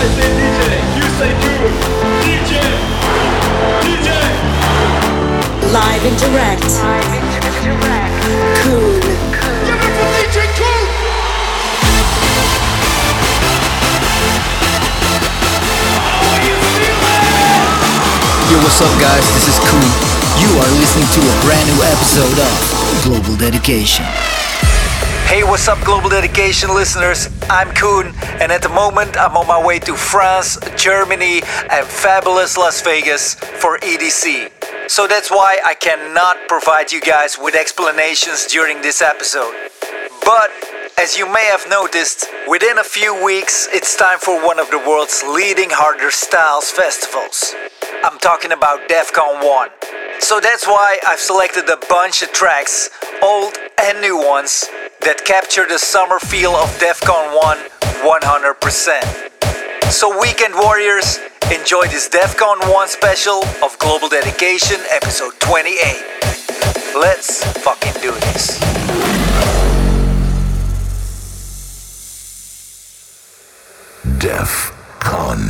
I say DJ, you say Coone. DJ, DJ. Live and direct. Coone. Give it for DJ Coone. Yo, what's up, guys? This is Coone. You are listening to a brand new episode of Global Dedication. Hey, what's up, Global Dedication listeners? I'm Koen, and at the moment I'm on my way to France, Germany, and fabulous Las Vegas for EDC. So that's why I cannot provide you guys with explanations during this episode. But as you may have noticed, within a few weeks it's time for one of the world's leading harder styles festivals. I'm talking about Defqon.1. So that's why I've selected a bunch of tracks, old and new ones, that capture the summer feel of Defqon.1 100%. So, Weekend Warriors, enjoy this DEF CON 1 special of Global Dedication, episode 28. Let's fucking do this. DEF CON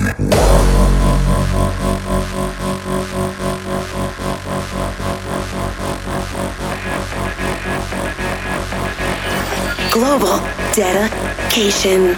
Global dedication.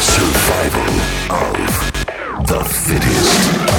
Survival of the fittest.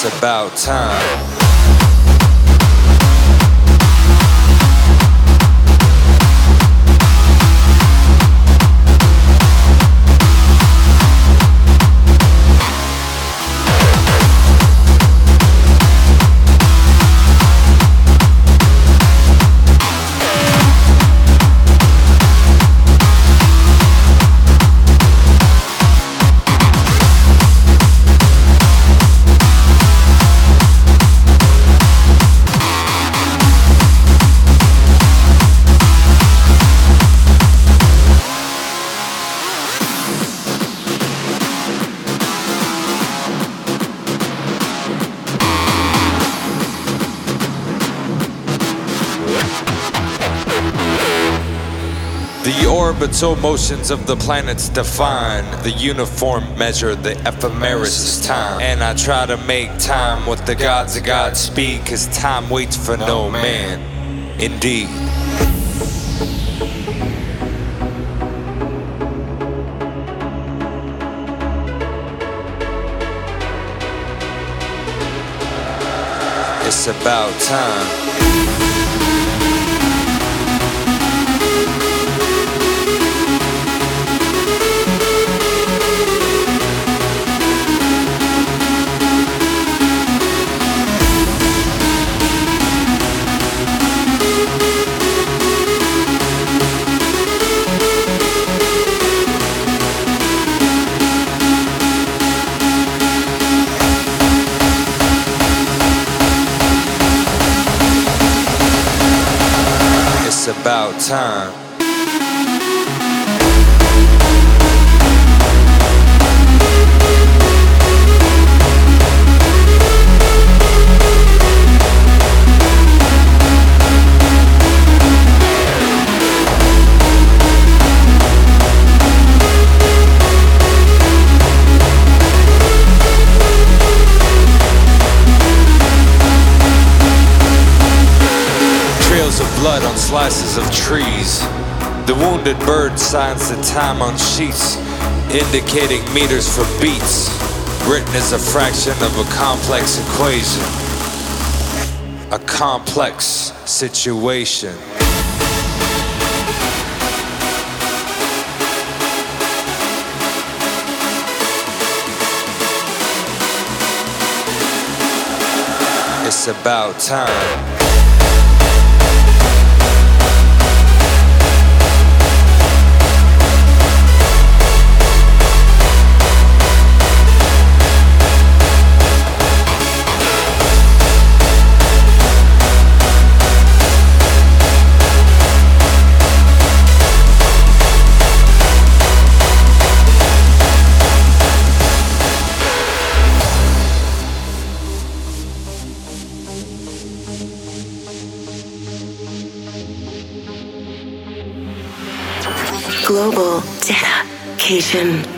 It's about time. Orbital motions of the planets define the uniform measure, the ephemeris time. And I try to make time with the gods of Godspeed, cause time waits for no man. Indeed. It's about time. About time. Slices of trees. The wounded bird signs the time on sheets, indicating meters for beats. Written as a fraction of a complex equation. A complex situation. It's about time. Dedication.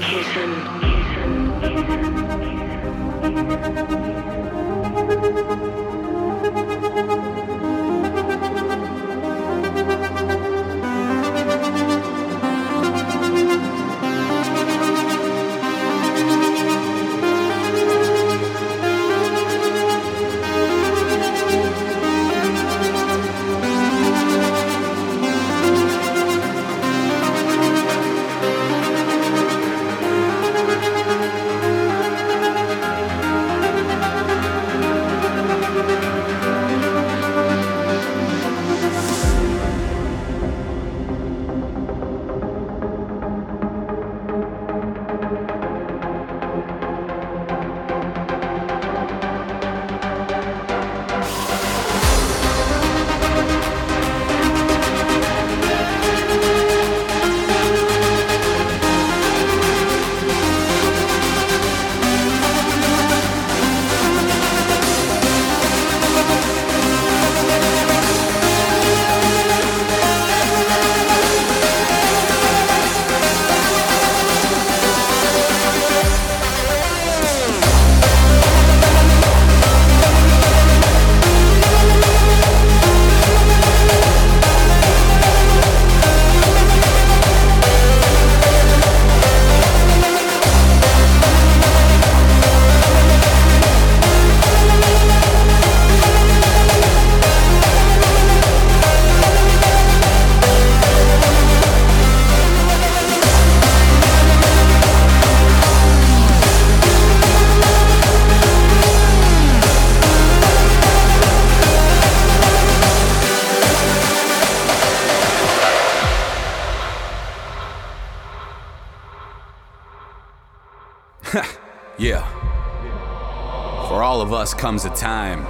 Comes a time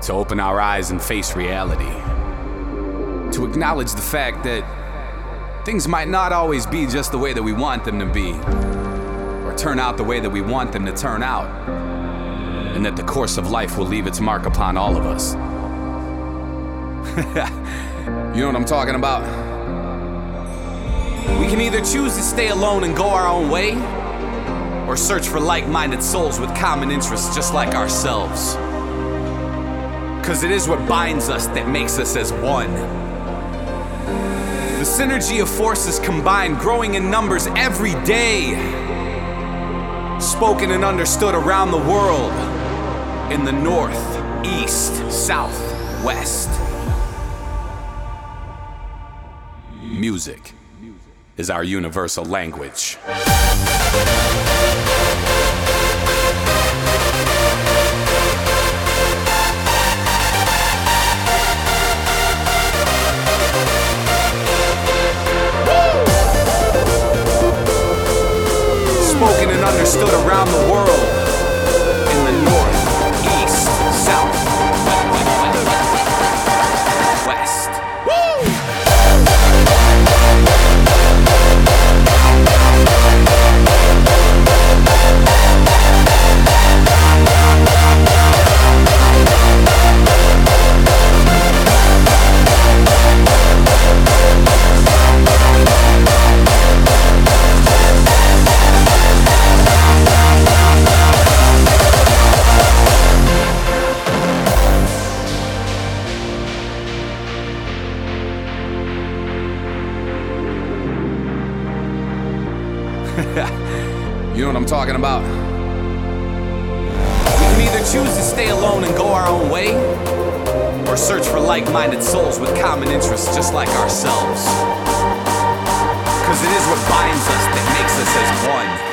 to open our eyes and face reality. To acknowledge the fact that things might not always be just the way that we want them to be, or turn out the way that we want them to turn out, and that the course of life will leave its mark upon all of us. you know what I'm talking about? We can either choose to stay alone and go our own way, or search for like minded souls with common interests just like ourselves. Because it is what binds us that makes us as one. The synergy of forces combined, growing in numbers every day. Spoken and understood around the world in the north, east, south, west. Music is our universal language. Around the world choose to stay alone and go our own way, or search for like minded souls with common interests just like ourselves. Because it is what binds us that makes us as one.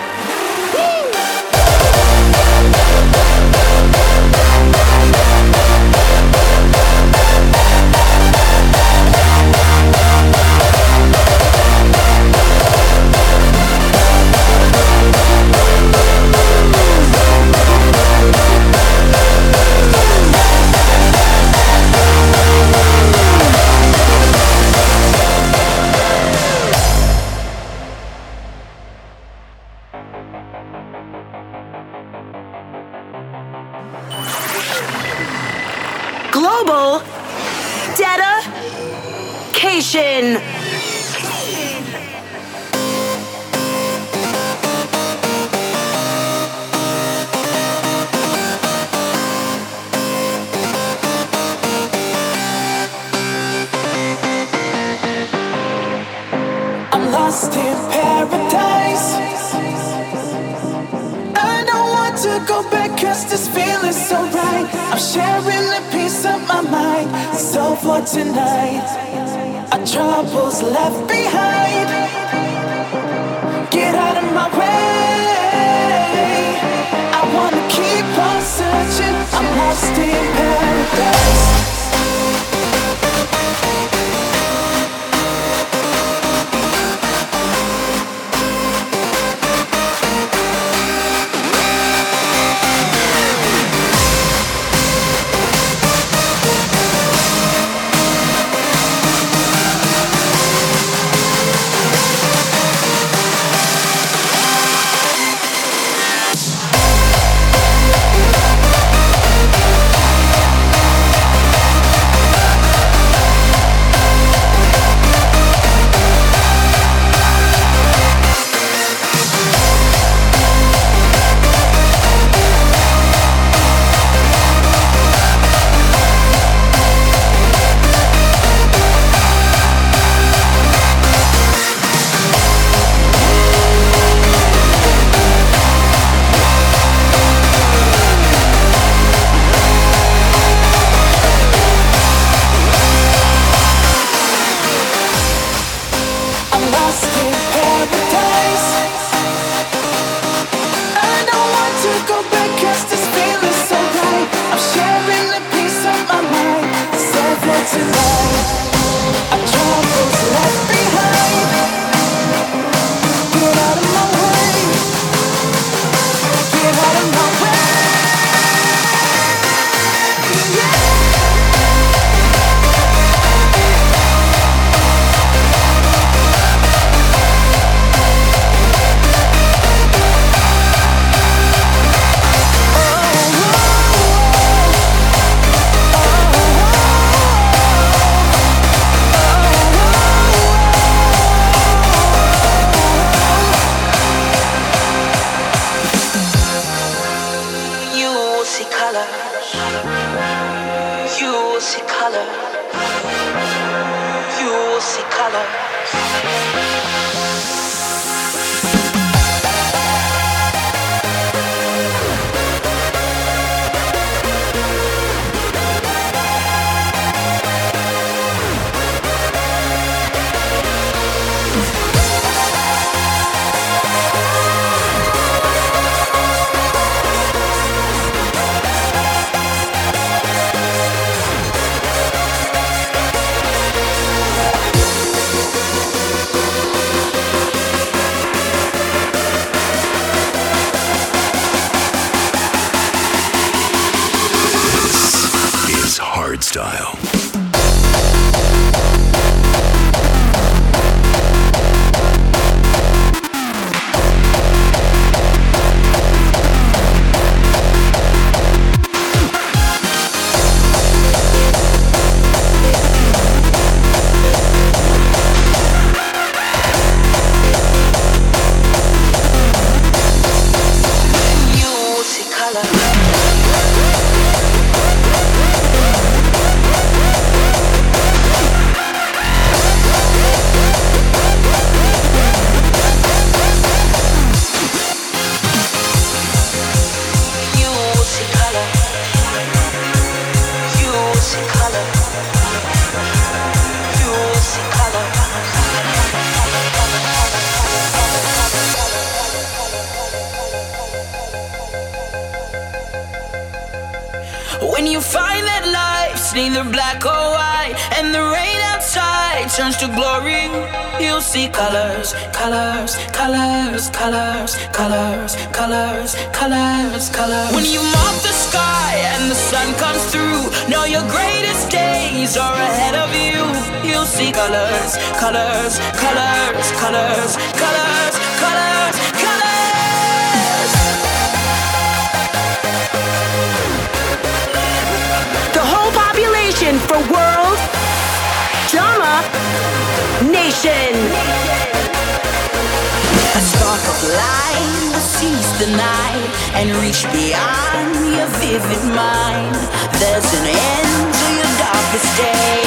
and reach beyond your vivid mind. There's an end to your darkest day.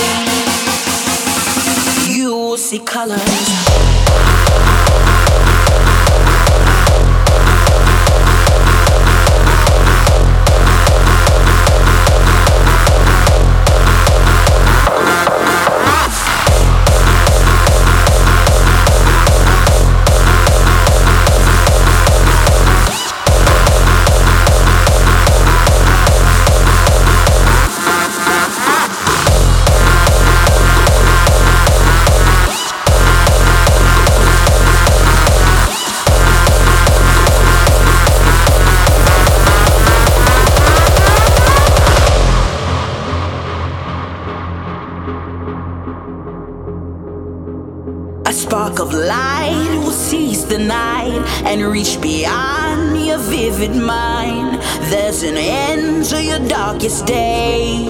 You will see colors. reach beyond your vivid mind. There's an end to your darkest day.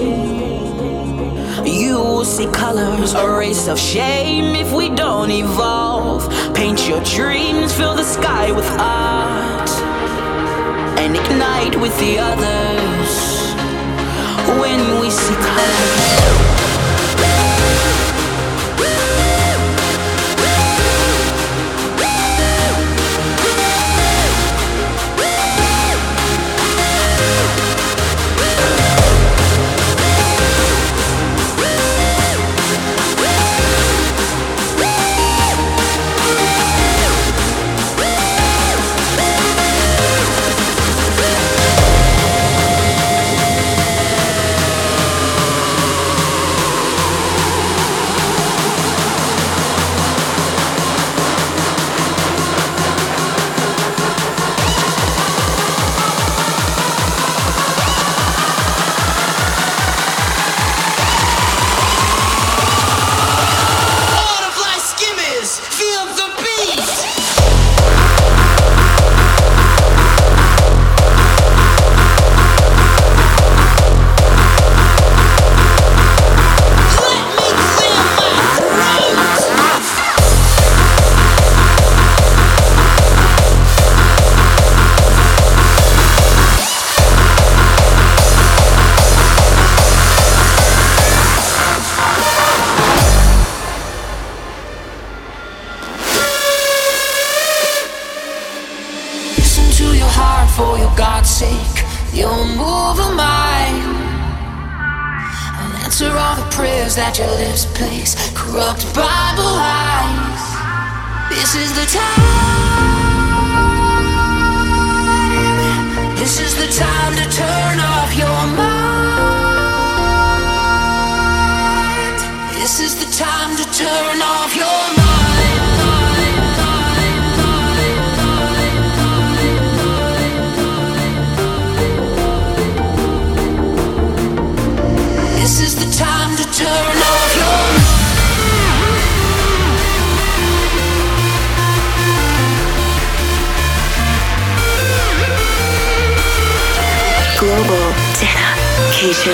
You will see colors, a race of shame if we don't evolve. Paint your dreams, fill the sky with art, and ignite with the others when we see colors.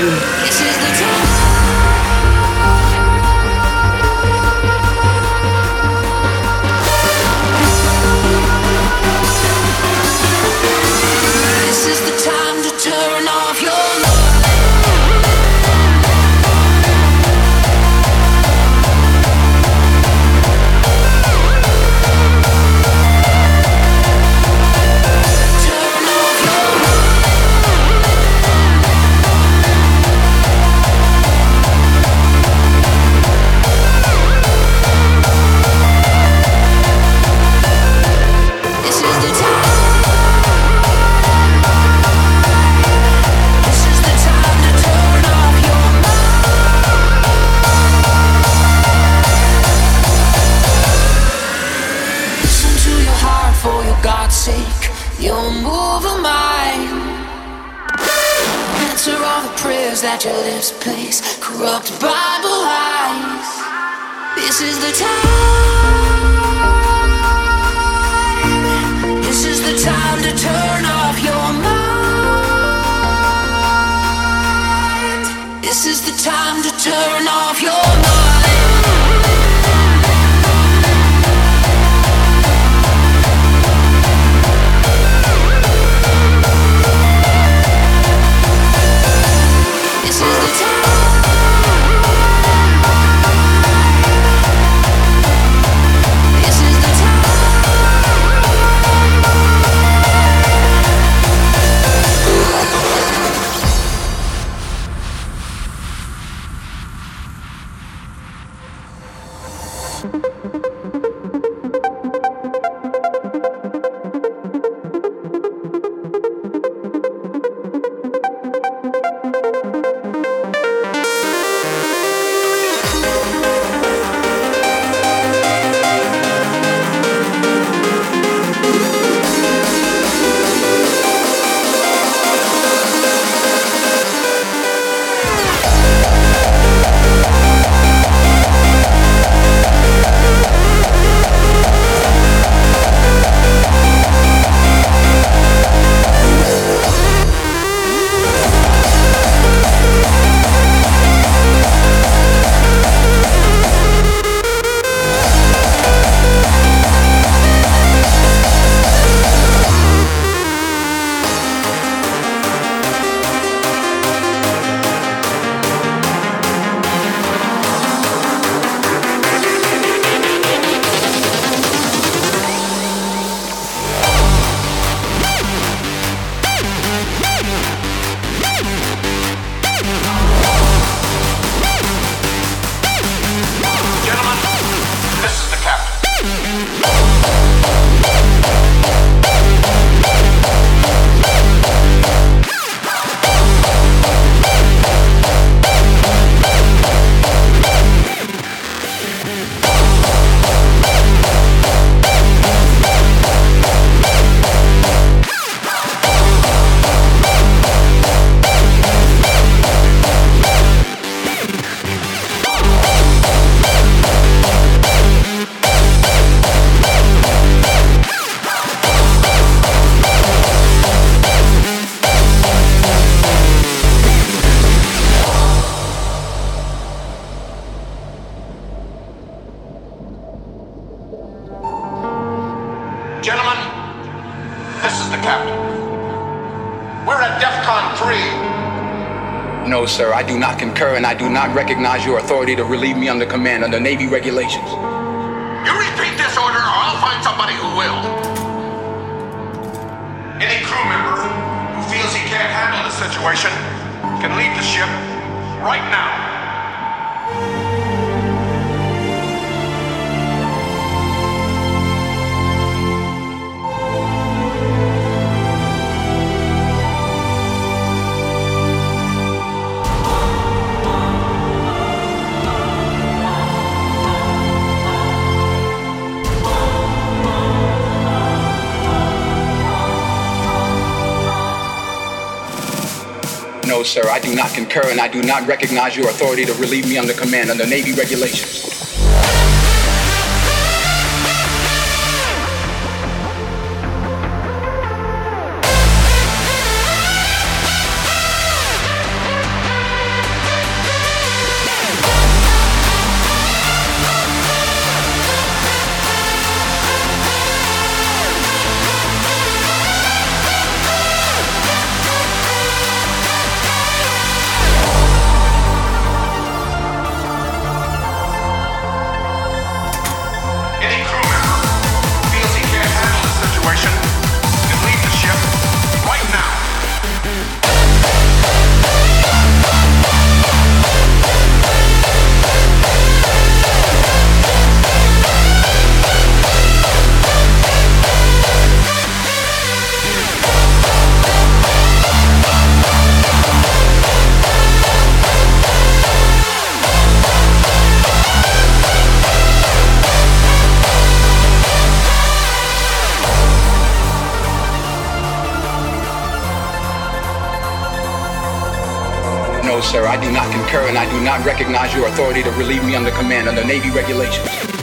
This is the Captain, We're at DEFCON 3. No, sir, I do not concur and I do not recognize your authority to relieve me under command under Navy regulations. You repeat this order or I'll find somebody who will. Any crew member who feels he can't handle the situation can leave the ship right now. No, sir, I do not concur and I do not recognize your authority to relieve me under command under Navy regulations. Sir, I do not concur and I do not recognize your authority to relieve me under command under Navy regulations.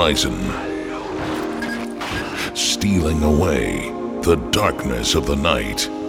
Horizon, stealing away the darkness of the night.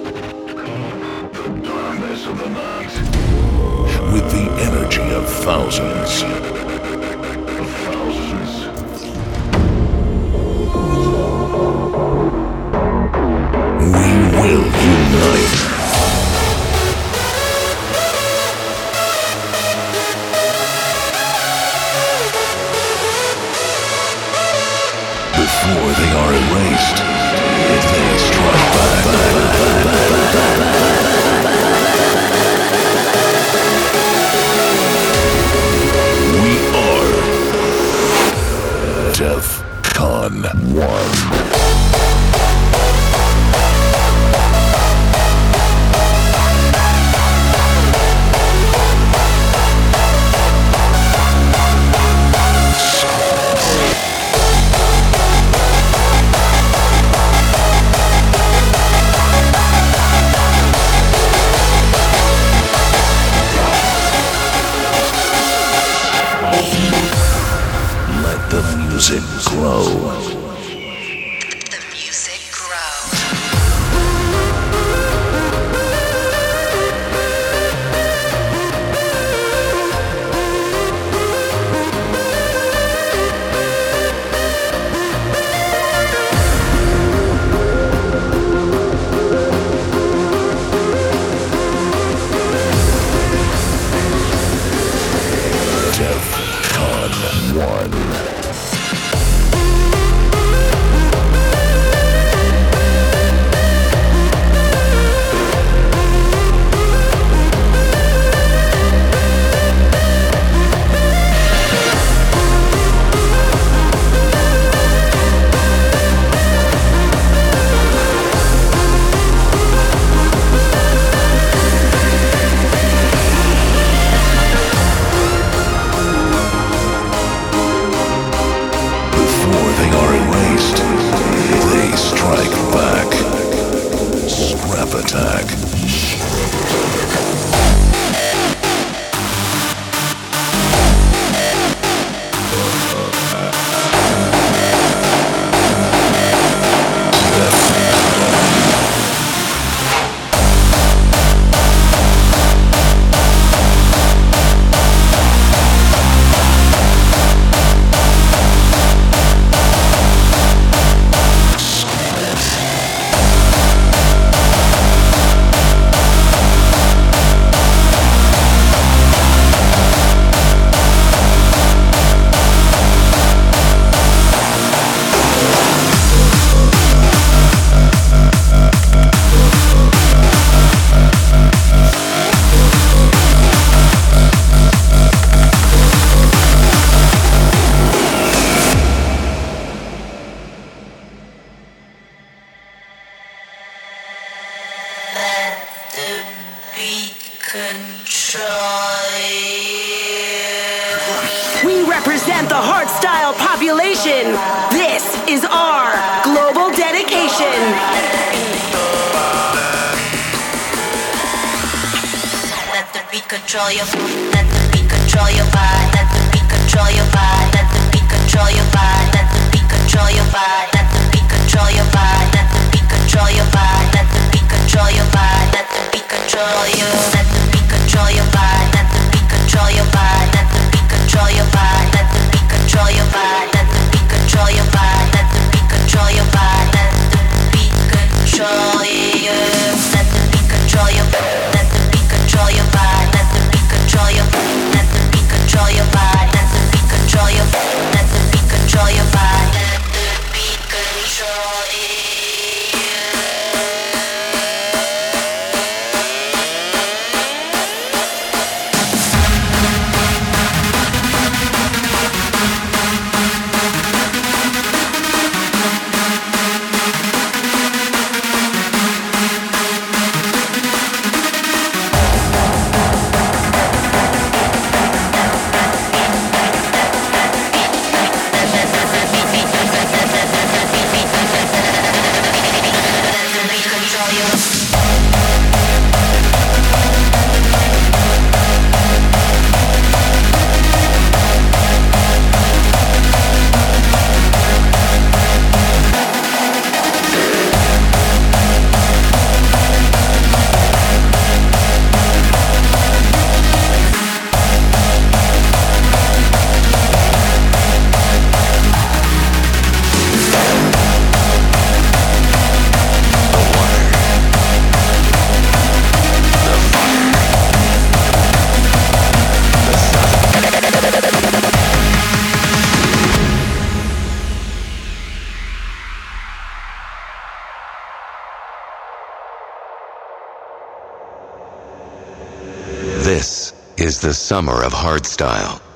And grow. Control your let the beat control your body. Let the beat control your body. Let the beat control your body. Let the beat control your body. Let the beat control your body. Let the beat control your body. Let the beat control your body. Let the beat control you. Let the beat control your body. Let the beat control your body. Let the beat control your body. Let the beat control your body. Let the beat control your body. Let the beat control your body. Let the beat control you. Let the beat control your let control your let the beat control your body. Let the beat control your let the beat control your body. Let the beat control the summer of hardstyle.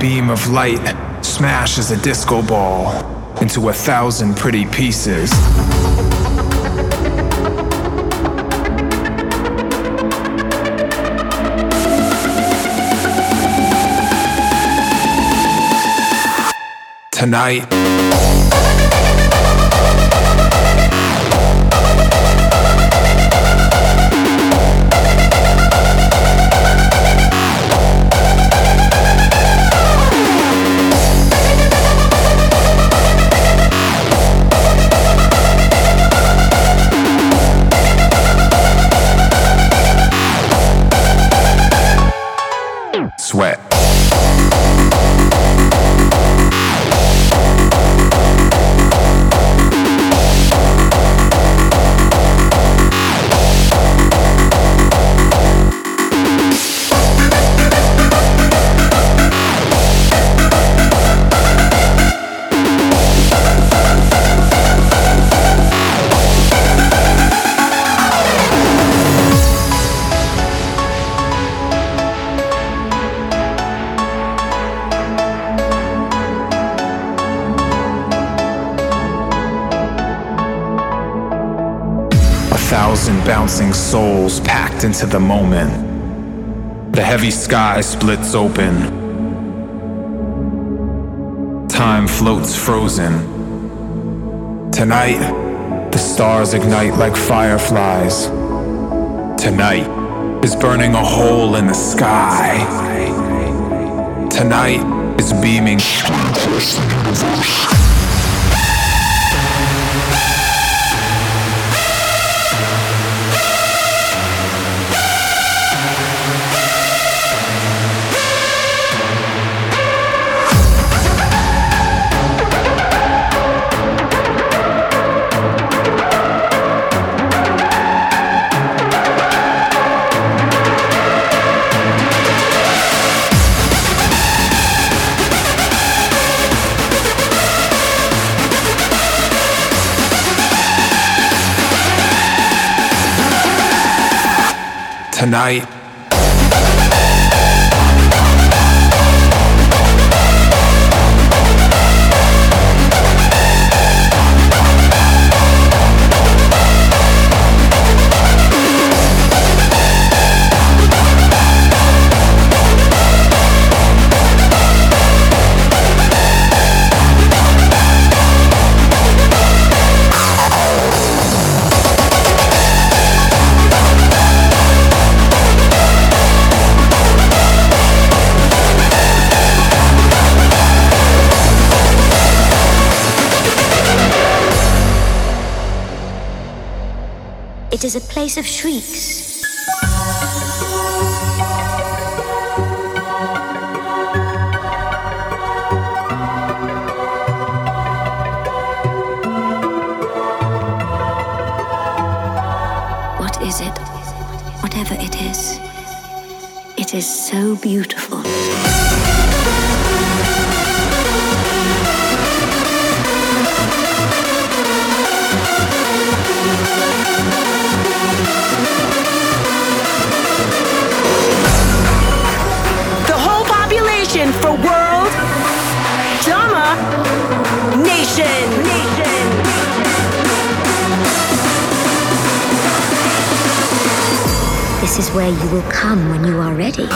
Beam of light smashes a disco ball into a thousand pretty pieces. Tonight, bouncing souls packed into the moment. The heavy sky splits open. Time floats frozen. Tonight, the stars ignite like fireflies. Tonight is burning a hole in the sky. Tonight is beaming. Tonight, It is a place of shrieks. What is it? Whatever it is, it is so beautiful. This is where you will come when you are ready.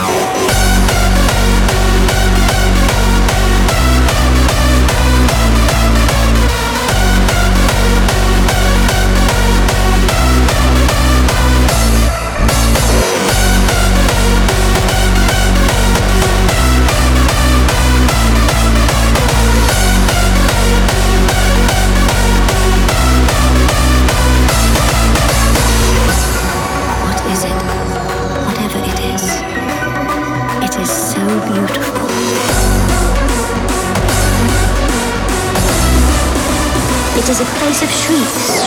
It is a place of shrieks.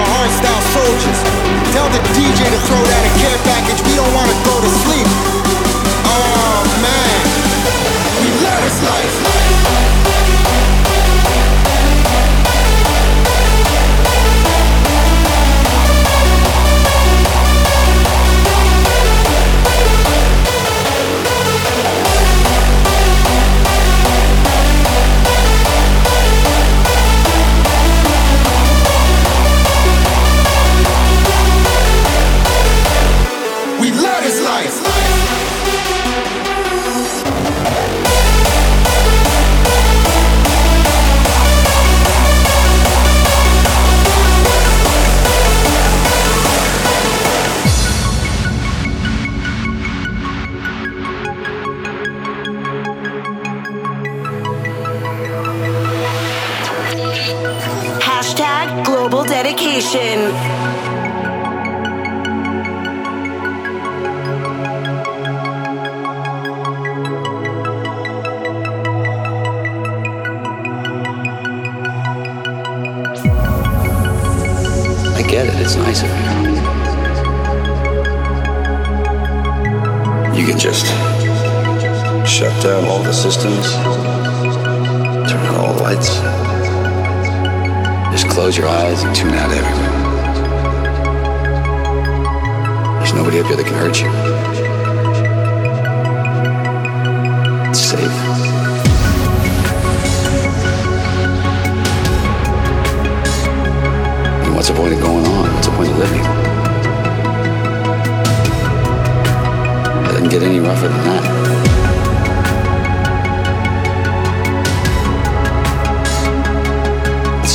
An hardstyle soldiers. Tell the DJ to throw that a care package. We don't wanna go to sleep. Oh man, we love this life.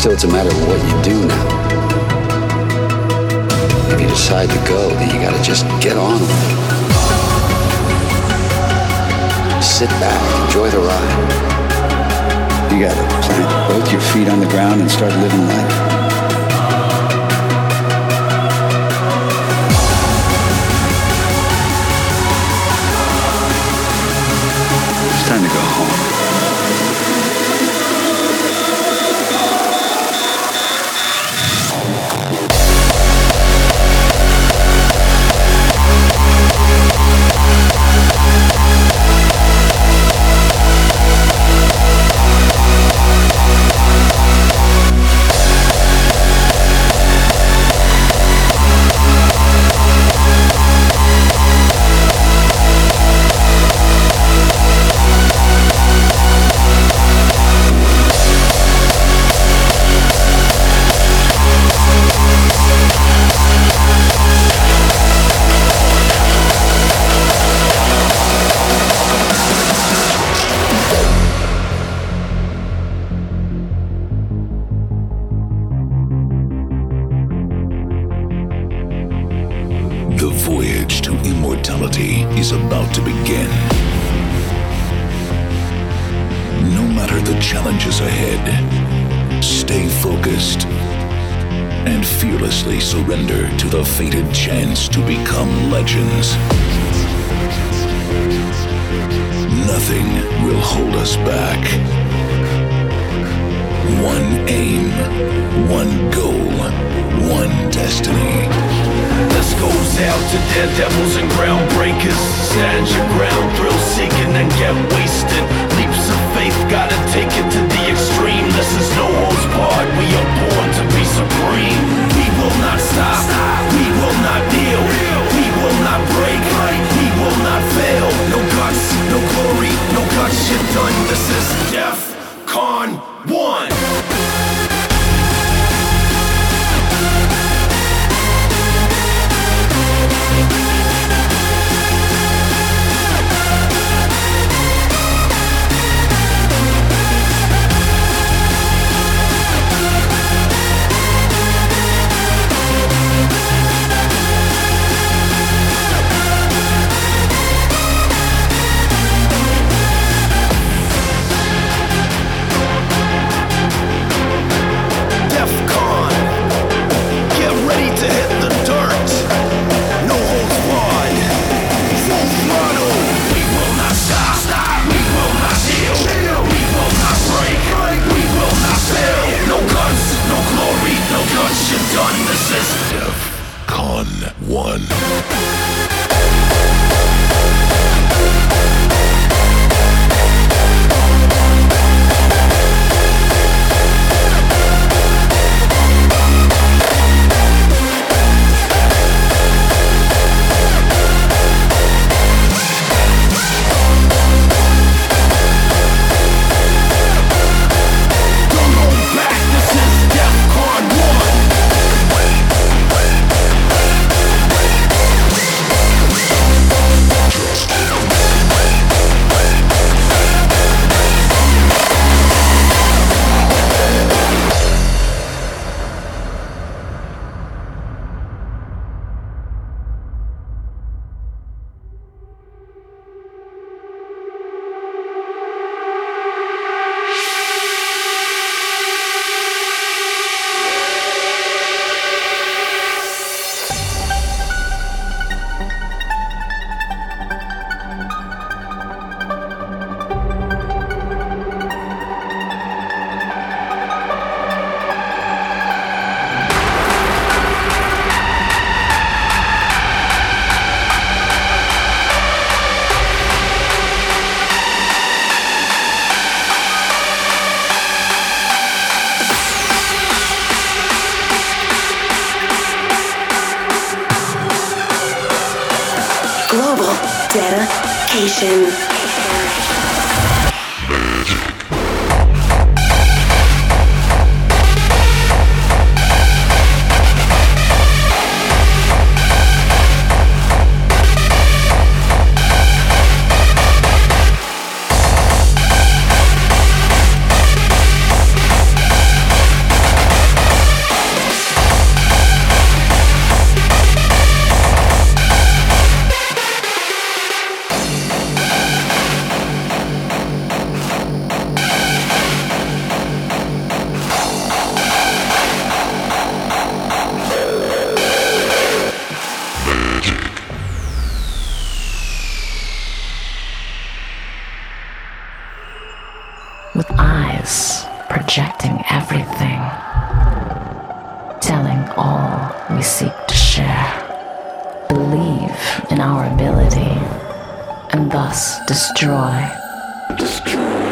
Still, it's a matter of what you do now. If you decide to go, then you gotta just get on with it. Sit back, enjoy the ride. You gotta plant both your feet on the ground and start living life. devils and ground breakers. Stand your ground, thrill seeking, and get wasted. Leaps of faith, gotta take it to the extreme. This is no one's part, we are born to be supreme. We will not stop, we will not kneel, we will not break, we will not fail. No guts, no glory, no guts, shit done. This is DEF CON 1. Con this is 1. Destroy.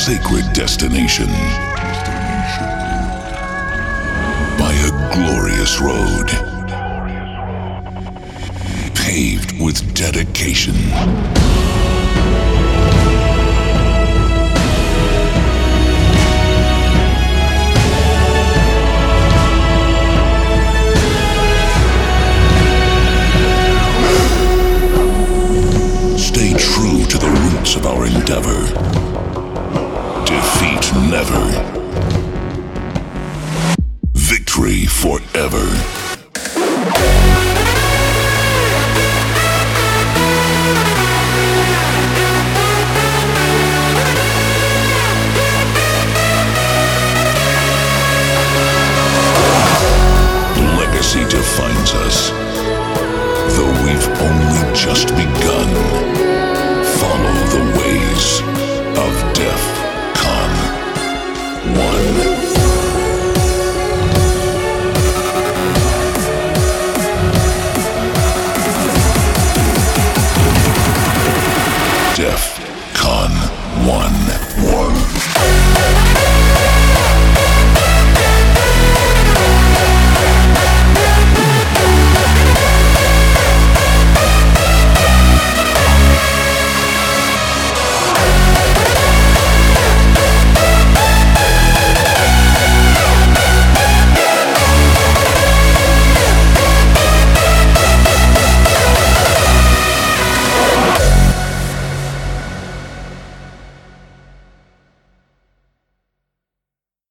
Sacred destination. By a glorious road. Paved with dedication. Stay true to the roots of our endeavor defeat never. Victory forever. Legacy defines us, though we've only just begun.